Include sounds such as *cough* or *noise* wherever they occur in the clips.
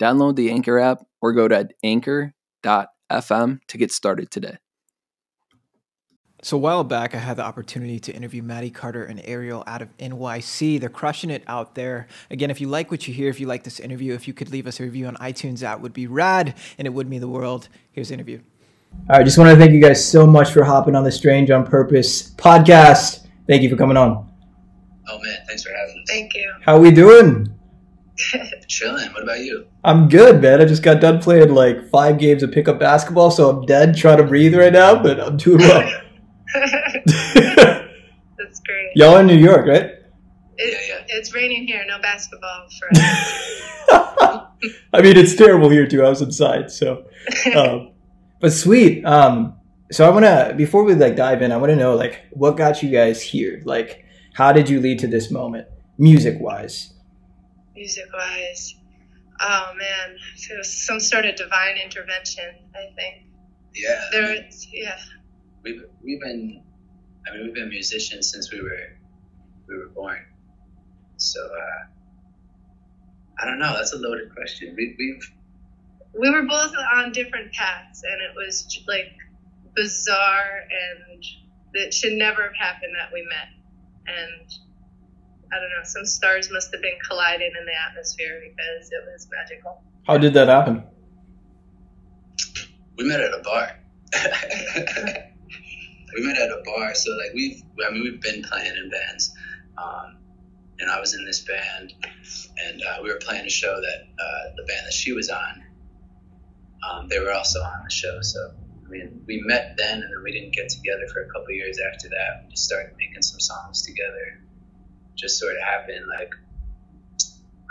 download the Anchor app or go to anchor.fm to get started today. So a while back, I had the opportunity to interview Maddie Carter and Ariel out of NYC. They're crushing it out there. Again, if you like what you hear, if you like this interview, if you could leave us a review on iTunes, that would be rad, and it would mean the world. Here's the interview. All right, just want to thank you guys so much for hopping on the Strange on Purpose podcast. Thank you for coming on. Oh man, thanks for having us. Thank you. How we doing? *laughs* Chilling. What about you? I'm good, man. I just got done playing like five games of pickup basketball, so I'm dead trying to breathe right now, but I'm doing well. *laughs* That's great. Y'all in New York, right? It's, Yeah, yeah. it's raining here. No basketball for *laughs* us. I mean, it's terrible here too. I was inside, so. *laughs* Um, but sweet. Um, so I want to before we like dive in, I want to know like what got you guys here. Like, how did you lead to this moment, music wise? Music wise. Oh man, some sort of divine intervention. I think Yeah. There. Yeah. we've we've been, I mean, we've been musicians since we were we were born. So uh, I don't know. That's a loaded question. We, we've we were both on different paths, and it was like bizarre, and it should never have happened that we met. And I don't know, some stars must have been colliding in the atmosphere because it was magical. How did that happen? we met at a bar. *laughs* we met at a bar. So like we've, I mean, we've been playing in bands. Um, and I was in this band, and uh, we were playing a show that uh, the band that she was on, um, they were also on the show. So I mean, we met then, and then we didn't get together for a couple years after that. We just started making some songs together. Just sort of happened, like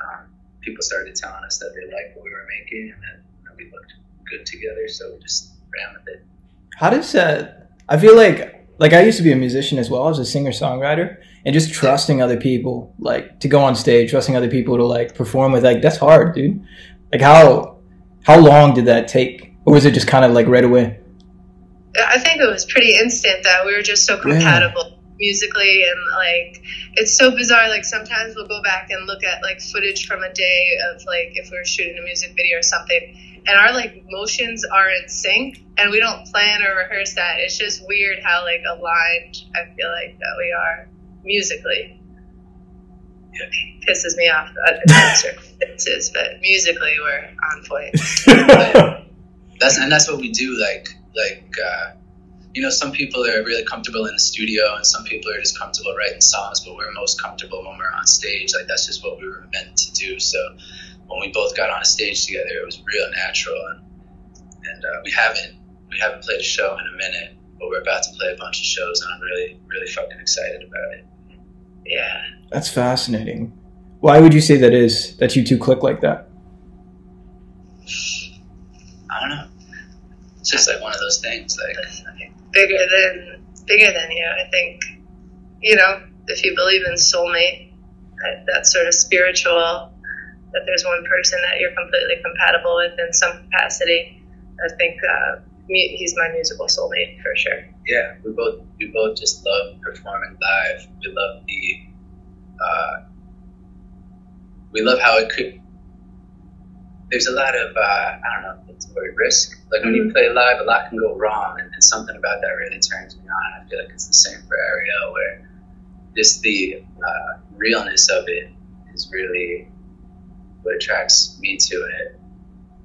um, people started telling us that they liked what we were making, and that you know, we looked good together. So we just ran with it. How does that? I feel like like I used to be a musician as well as a singer songwriter, and just trusting other people, like to go on stage, trusting other people to like perform with, like that's hard, dude. Like how how long did that take, or was it just kind of like right away? I think it was pretty instant that we were just so compatible musically and like it's so bizarre like sometimes we'll go back and look at like footage from a day of like if we were shooting a music video or something and our like motions are in sync and we don't plan or rehearse that. It's just weird how like aligned i feel like that we are musically. It pisses me off. In other circumstances but musically we're on point. *laughs* *laughs* That's and that's what we do. Like like uh, you know, some people are really comfortable in the studio, and some people are just comfortable writing songs. But we're most comfortable when we're on stage. Like that's just what we were meant to do. So when we both got on a stage together, it was real natural. And, and uh, we haven't we haven't played a show in a minute, but we're about to play a bunch of shows, and I'm really really fucking excited about it. yeah That's fascinating. Why would you say that is that you two click like that? I don't know. It's just like one of those things. Like bigger than bigger than you. I think you know if you believe in soulmate, that, sort of spiritual, that there's one person that you're completely compatible with in some capacity. I think uh, he's my musical soulmate for sure. yeah, we both we both just love performing live. We love the uh, we love how it could. There's a lot of uh, I don't know It's the word risk. Like when you play live, a lot can go wrong, and, and something about that really turns me on. I feel like it's the same for Ariel, where just the uh, realness of it is really what attracts me to it,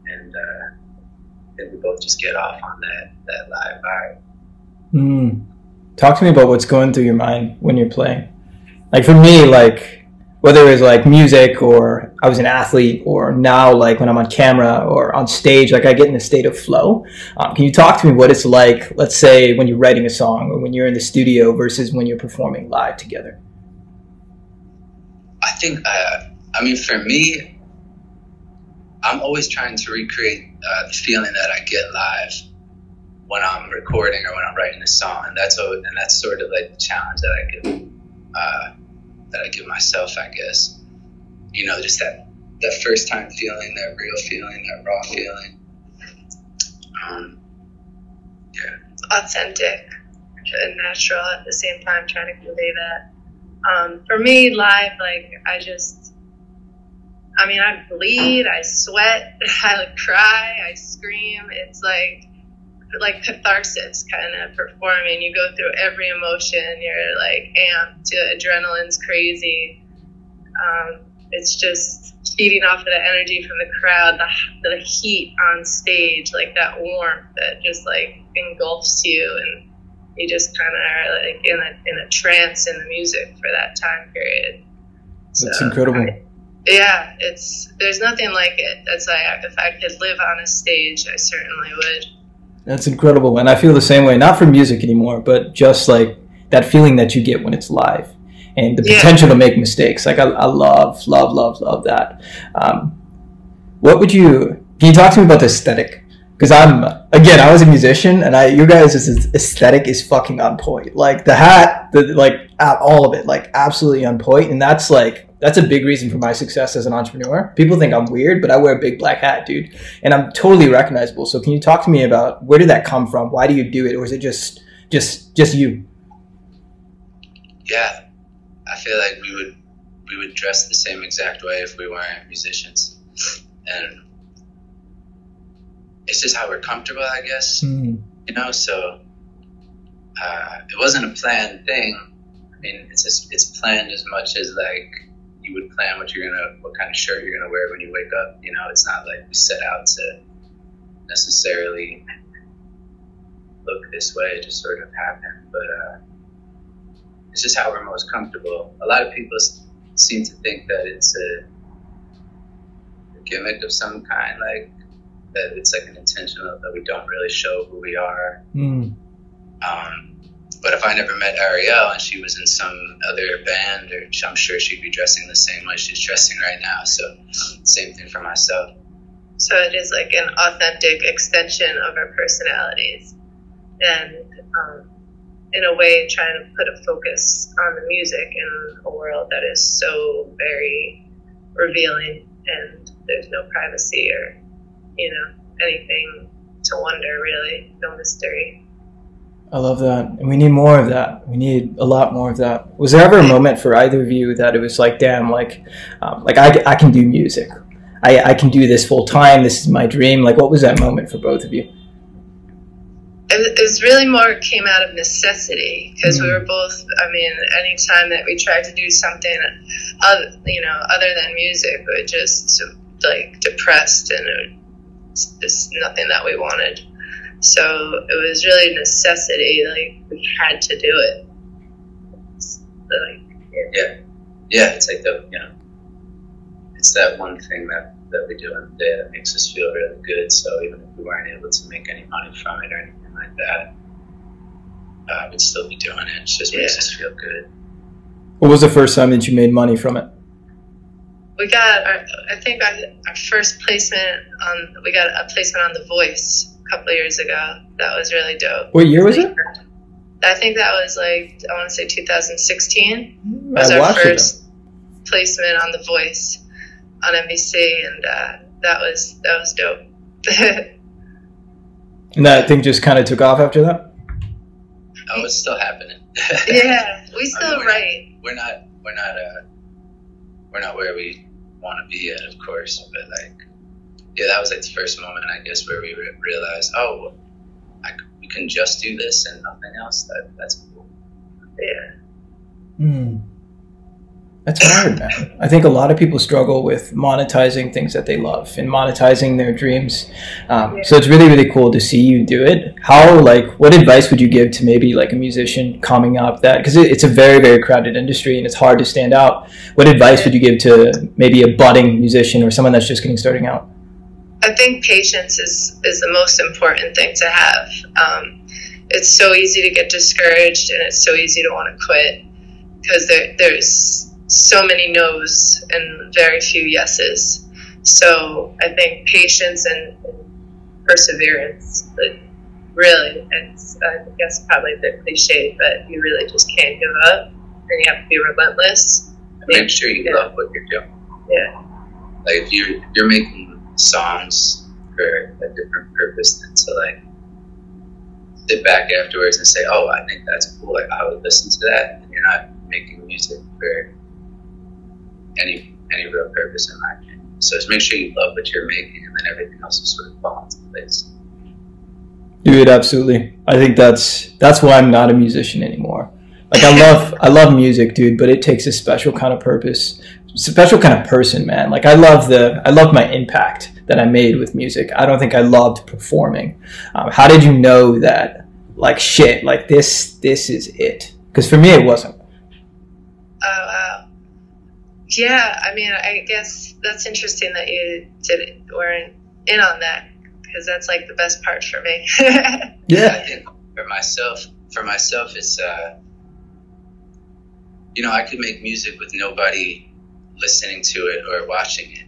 and uh, I think we both just get off on that that live vibe. Mm. Talk to me about what's going through your mind when you're playing. Like for me, like whether it's like music or I was an athlete or now like when I'm on camera or on stage, like I get in a state of flow. Um, can you talk to me what it's like, let's say when you're writing a song or when you're in the studio versus when you're performing live together? I think, uh, I mean, for me, I'm always trying to recreate uh, the feeling that I get live when I'm recording or when I'm writing a song, and that's and that's sort of like the challenge that I give uh, that I give myself, I guess. You know, just that that first time feeling, that real feeling, that raw feeling. Um, yeah, authentic and natural at the same time, trying to convey that. Um, for me, live, like I just, I mean, I bleed, I sweat, *laughs* I like cry, I scream. It's like like catharsis kind of performing. You go through every emotion. You're like amped. The Adrenaline's crazy. Um, it's just feeding off of the energy from the crowd, the, the heat on stage, like that warmth that just like engulfs you, and you just kind of are like in a in a trance in the music for that time period. That's so, incredible. I, yeah, it's there's nothing like it. That's like if I could live on a stage, I certainly would. That's incredible, and I feel the same way. Not for music anymore, but just like that feeling that you get when it's live, and the yeah. potential to make mistakes. Like I, I love, love, love, love that. Um, what would you? Can you talk to me about the aesthetic? Because I'm again, I was a musician, and I, you guys' aesthetic is fucking on point. Like the hat, the like all of it, like absolutely on point, and that's like that's a big reason for my success as an entrepreneur. People think I'm weird, but I wear a big black hat, dude, and I'm totally recognizable. So can you talk to me about where did that come from? Why do you do it, or is it just just just you? Yeah, I feel like we would we would dress the same exact way if we weren't musicians, and it's just how we're comfortable, I guess. Mm. You know, so uh, it wasn't a planned thing. I mean, it's just it's planned as much as like you would plan what you're gonna, what kind of shirt you're gonna wear when you wake up. You know, it's not like we set out to necessarily look this way. It just sort of happened, but uh, it's just how we're most comfortable. A lot of people seem to think that it's a, a gimmick of some kind, like that it's like an intentional that we don't really show who we are. Mm. But if I never met Ariel and she was in some other band, or I'm sure she'd be dressing the same way she's dressing right now. So, same thing for myself. So it is like an authentic extension of our personalities, and um, in a way, trying to put a focus on the music in a world that is so very revealing, and there's no privacy or you know anything to wonder really, no mystery. I love that. And we need more of that. We need a lot more of that. Was there ever a moment for either of you that it was like, damn, like, um, like I, I can do music. I, I can do this full time. This is my dream. Like, what was that moment for both of you? It was really more came out of necessity because mm-hmm. we were both. I mean, anytime that we tried to do something, other, you know, other than music, we just like depressed and it was just nothing that we wanted. So it was really a necessity. Like we had to do it. Like, yeah. yeah. yeah, It's like the you know, it's that one thing that that we do in the day that makes us feel really good. So even if we weren't able to make any money from it or anything like that, uh, we'd still be doing it. It just yeah. makes us feel good. What was the first time that you made money from it? We got, our, I think, our, our first placement on. We got a placement on The Voice a couple years ago. That was really dope. What year was it? I think that was like I want to say 2016 mm, was I our first it, placement on The Voice on NBC, and uh, that was that was dope. *laughs* and that thing just kind of took off after that. Oh, it's still happening. *laughs* yeah, we still I mean, we're write. Not, we're not. We're not. Uh, we're not where we want to be yet, of course, but like yeah, that was like the first moment, I guess, where we realized, oh, I, we can just do this and nothing else. That that's cool. Yeah. Hmm. That's hard, man. I think a lot of people struggle with monetizing things that they love and monetizing their dreams. Um, yeah. So it's really, really cool to see you do it. How, like, what advice would you give to maybe like a musician coming up that, because it, it's a very, very crowded industry and it's hard to stand out. What advice would you give to maybe a budding musician or someone that's just getting starting out? I think patience is is the most important thing to have. Um, it's so easy to get discouraged, and it's so easy to want to quit because there, there's so many no's and very few yeses. so I think patience and, and perseverance. Really, it's I guess probably a bit cliche, but you really just can't give up, and you have to be relentless. Make sure you Yeah. love what you're doing. Yeah, Like if you're you're making songs for a different purpose than to like sit back afterwards and say, "Oh, I think that's cool." Like I would listen to that, and you're not making music for any any real purpose in my opinion. So just make sure you love what you're making, and then everything else will sort of fall into place. Dude, absolutely. I think that's that's why I'm not a musician anymore. Like I love I love music, dude, but it takes a special kind of purpose, special kind of person, man. Like I love the I love my impact that I made with music. I don't think I loved performing. Um, how did you know that? Like shit, like this this is it? Because for me, it wasn't. Oh wow. Yeah, I mean, I guess that's interesting that you did it, weren't in on that because that's like the best part for me. *laughs* I think for myself, for myself, it's uh, you know, I could make music with nobody listening to it or watching it.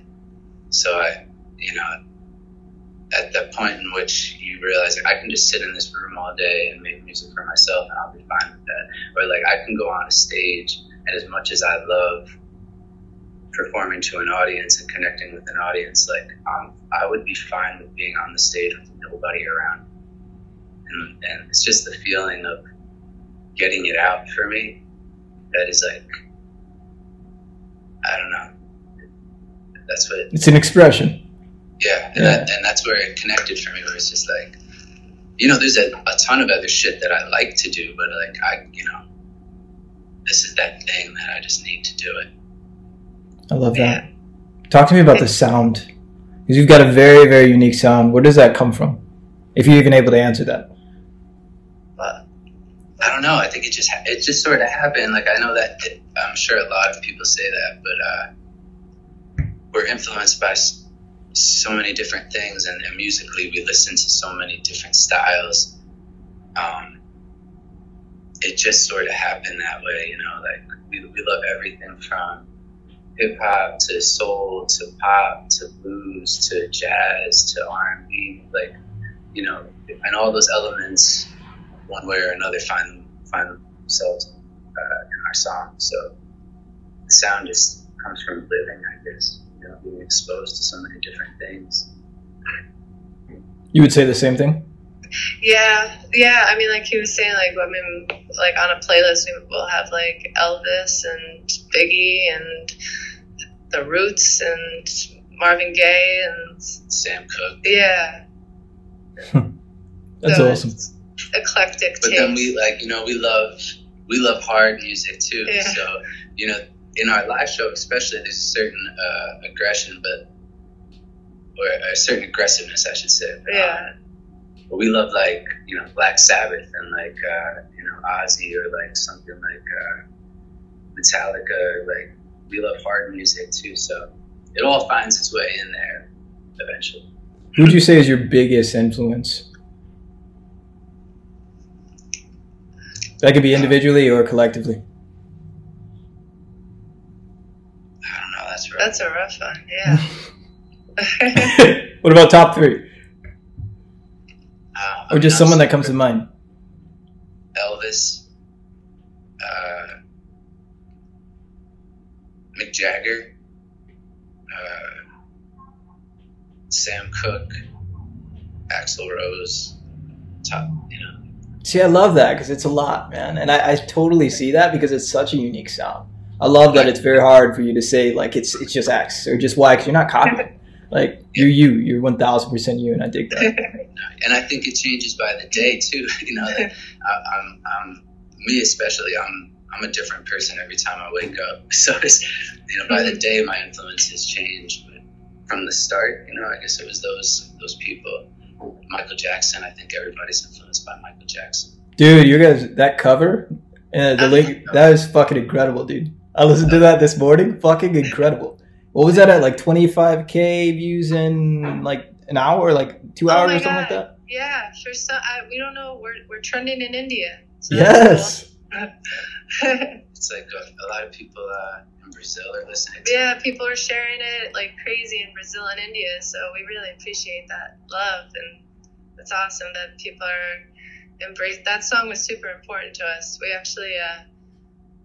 So I, you know, at the point in which you realize like, I can just sit in this room all day and make music for myself, and I'll be fine with that. Or like I can go on a stage, and as much as I love performing to an audience and connecting with an audience, like um, I would be fine with being on the stage with nobody around and, and it's just the feeling of getting it out for me that is like I don't know. That's what It's an expression. yeah, and, Yeah. That, and that's where it connected for me. Where it's just like, you know, there's a, a ton of other shit that I like to do, but like I, you know, this is that thing that I just need to do it. I love Yeah. that. Talk to me about the sound. Because you've got a very, very unique sound. Where does that come from? If you're even able to answer that. I don't know. I think it just ha- it just sort of happened. Like I know that it, I'm sure a lot of people say that, but uh, we're influenced by so many different things, and, and musically we listen to so many different styles. Um, it just sort of happened that way, you know. Like we, we love everything from hip hop to soul to pop to blues to jazz to R and B, like you know, and all those elements, one way or another, find find themselves uh, in our song. So the sound just comes from living, I guess. You know, being exposed to so many different things. You would say the same thing? Yeah, yeah. I mean, like he was saying, like I mean, like on a playlist we will have like Elvis and Biggie and the Roots and Marvin Gaye and Sam Cooke. yeah. *laughs* That's So awesome. It's Eclectic But taste. then we like, you know, we love we love hard music too. Yeah. So you know, in our live show, especially, there's a certain uh, aggression, but or a certain aggressiveness, I should say. yeah, But we love like you know Black Sabbath and like uh, you know Ozzy or like something like uh, Metallica. Or, like we love hard music too, so it all finds its way in there eventually. Who would you say is your biggest influence? That could be individually or collectively. I don't know. That's right. that's a rough one. Yeah. *laughs* *laughs* what about top three? Uh, Or just someone that comes to mind? Elvis, uh, Mick Jagger, uh, Sam Cooke, Axl Rose, top, you know. See, I love that because it's a lot, man. And I, I totally see that because it's such a unique sound. I love that it's very hard for you to say, like, it's it's just X or just Y because you're not copying. *laughs* Like, you're you. You're 1000% you, and I dig that. *laughs* and I think it changes by the day too. *laughs* You know, like I, I'm, I'm me especially. I'm I'm a different person every time I wake up. So it's you know by the day my influences change. But from the start, you know, I guess it was those those people. Michael Jackson. I think everybody's influenced by Michael Jackson. Dude, you guys, that cover, uh, the link, that is fucking incredible, dude. I listened to that this morning. Fucking incredible. What was that at? Like 25k views in like an hour, like two Oh hours my or something like that? yeah, for some, I, we don't know. We're we're trending in India. So Yes. cool. *laughs* it's like a, a lot of people uh, in Brazil are listening. To yeah, people are sharing it like crazy in Brazil and India. So we really appreciate that love, and it's awesome that people are embrace. That song was super important to us. We actually uh,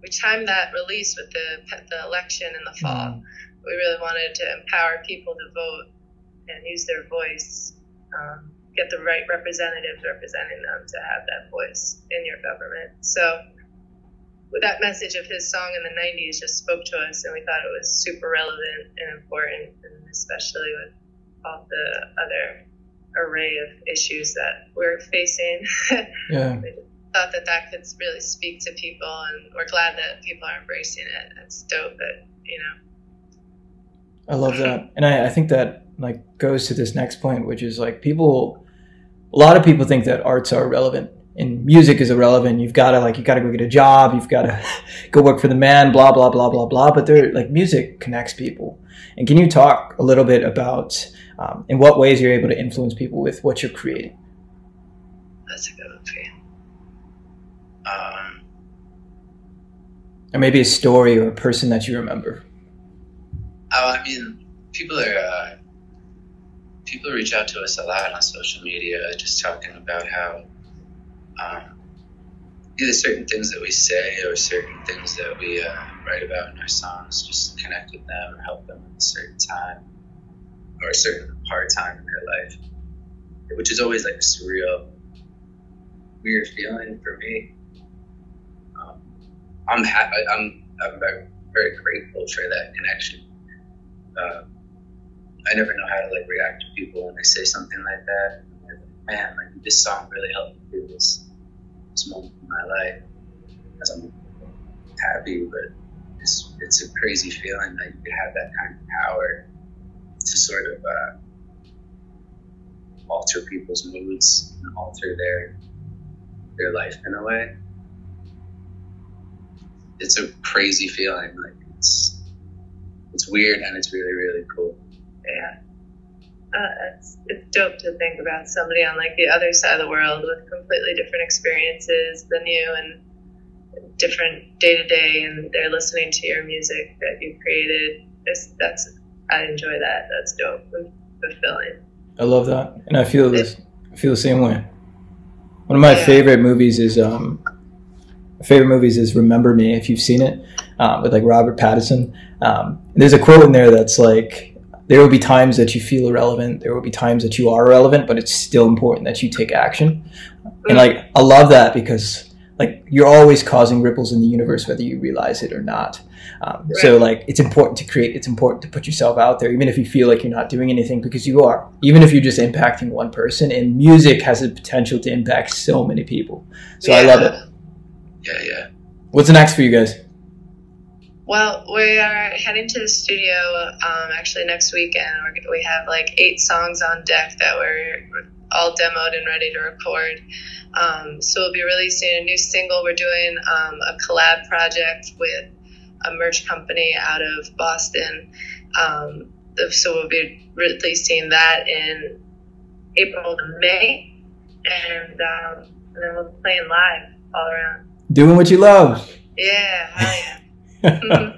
we timed that release with the the election in the fall. Mm. We really wanted to empower people to vote and use their voice. Um, get the right representatives representing them to have that voice in your government. So that message of his song in the 90s just spoke to us and we thought it was super relevant and important and especially with all the other array of issues that we're facing. *laughs* Yeah. We thought that that could really speak to people and we're glad that people are embracing it. It's dope that you know. I love that. And I, I think that like goes to this next point which is like people a lot of people think that arts are relevant and music is irrelevant. You've got to like you got to go get a job. You've got to *laughs* go work for the man. Blah blah blah blah blah. But they're like music connects people. And can you talk a little bit about um, in what ways you're able to influence people with what you're creating? That's a good you. Um, or maybe a story or a person that you remember. Oh, I mean, people are. Uh, people reach out to us a lot on social media, just talking about how um, either certain things that we say or certain things that we uh, write about in our songs just connect with them or help them at a certain time or a certain hard time in their life, which is always like a surreal, weird feeling for me. Um, I'm happy. I'm I'm very, very grateful for that connection. Uh, I never know how to like react to people when they say something like that. Man, like this song really helped me through this this moment in my life as I'm happy, but it's it's a crazy feeling that you could have that kind of power to sort of uh, alter people's moods and alter their their life in a way. It's a crazy feeling. Like it's it's weird and it's really really cool. Yeah uh, it's, it's dope to think about somebody on like the other side of the world with completely different experiences than you and different day to day, and they're listening to your music that you created. It's, that's I enjoy that. That's dope and fulfilling. I love that, and I feel this. I feel the same way. One of my yeah. favorite movies is um, favorite movies is Remember Me. If you've seen it, uh, with like Robert Pattinson. Um, there's a quote in there that's like there will be times that you feel irrelevant. There will be times that you are relevant, but it's still important that you take action. And like, I love that because like you're always causing ripples in the universe, whether you realize it or not. Um, right. So like, it's important to create. It's important to put yourself out there, even if you feel like you're not doing anything, because you are. Even if you're just impacting one person, and music has the potential to impact so many people. So yeah. I love it. Yeah, yeah. What's next for you guys? Well, we are heading to the studio um, actually next weekend. We're, we have like eight songs on deck that we're all demoed and ready to record. Um, so we'll be releasing a new single. We're doing um, a collab project with a merch company out of Boston. Um, so we'll be releasing that in April to May, and, um, and then we'll be playing live all around. Doing what you love. Yeah, hell *laughs* yeah.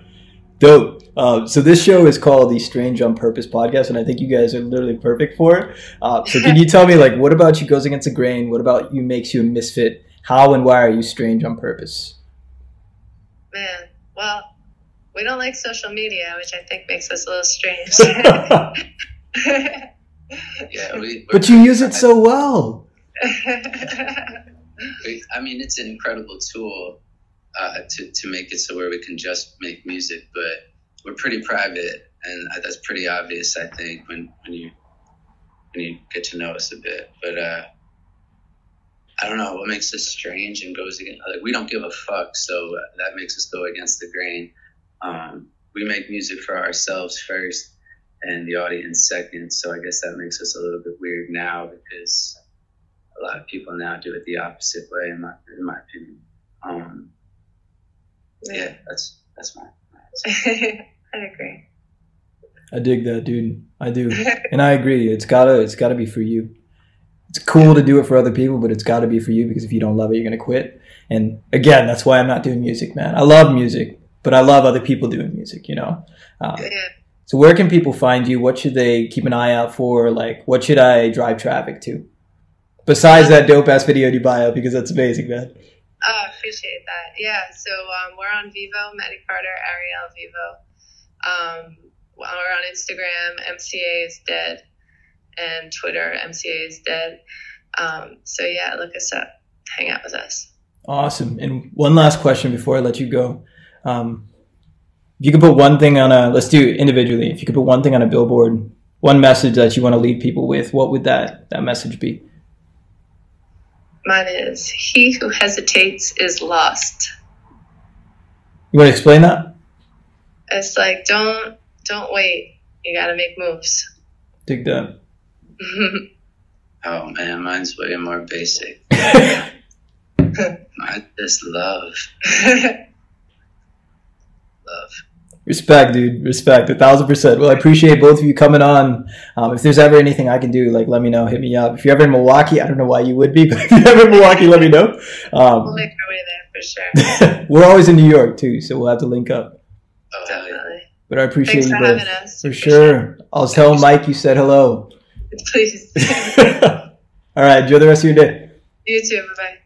Dope. Uh, so this show is called the Strange on Purpose podcast, and I think you guys are literally perfect for it. Uh, so can you *laughs* tell me, like, what about you goes against the grain? What about you makes you a misfit? How and why are you strange on purpose? Man, well, we don't like social media, which I think makes us a little strange. *laughs* yeah, we, but you use it so well. I mean, it's an incredible tool uh, to, to make it so where we can just make music, but we're pretty private, and that's pretty obvious, I think, when, when you when you get to know us a bit. But uh, I don't know what makes us strange and goes against. Like we don't give a fuck, so that makes us go against the grain. Um, we make music for ourselves first, and the audience second. So I guess that makes us a little bit weird now because a lot of people now do it the opposite way, in my in my opinion. Um, yeah, that's that's my. *laughs* I agree. I dig that, dude. I do, *laughs* and I agree. It's gotta it's gotta be for you. It's cool to do it for other people, but it's got to be for you because if you don't love it, you're gonna quit. And again, that's why I'm not doing music, man. I love music, but I love other people doing music, you know? Um, Yeah. so where can people find you? What should they keep an eye out for? Like, what should I drive traffic to? Besides that dope ass video you your bio, because that's amazing, man. Oh, appreciate that. Yeah, so um, we're on Vevo, Maddie Carter, Ariel Vevo. Um, we're on Instagram, MCA is dead, and Twitter, MCA is dead. Um, so yeah, look us up, hang out with us. Awesome. And one last question before I let you go. Um, if you could put one thing on a, let's do it individually. If you could put one thing on a billboard, one message that you want to leave people with, what would that, that message be? Mine is He who hesitates is lost. You want to explain that? It's like don't don't wait. You gotta make moves. Dig that. *laughs* Oh man, mine's way more basic. *laughs* I just love, *laughs* love. Respect, dude. Respect, a thousand percent. Well, I appreciate both of you coming on. Um, if there's ever anything I can do, like let me know. Hit me up. If you're ever in Milwaukee, I don't know why you would be, but *laughs* if you're ever in Milwaukee, let me know. we'll Um, make our way there for sure. *laughs* we're always in New York too, so we'll have to link up. Oh. Definitely. But I appreciate Thanks you for both having us. for sure. I'll tell Mike you said hello. *laughs* Please. All right, enjoy the rest of your day. you too. Bye bye.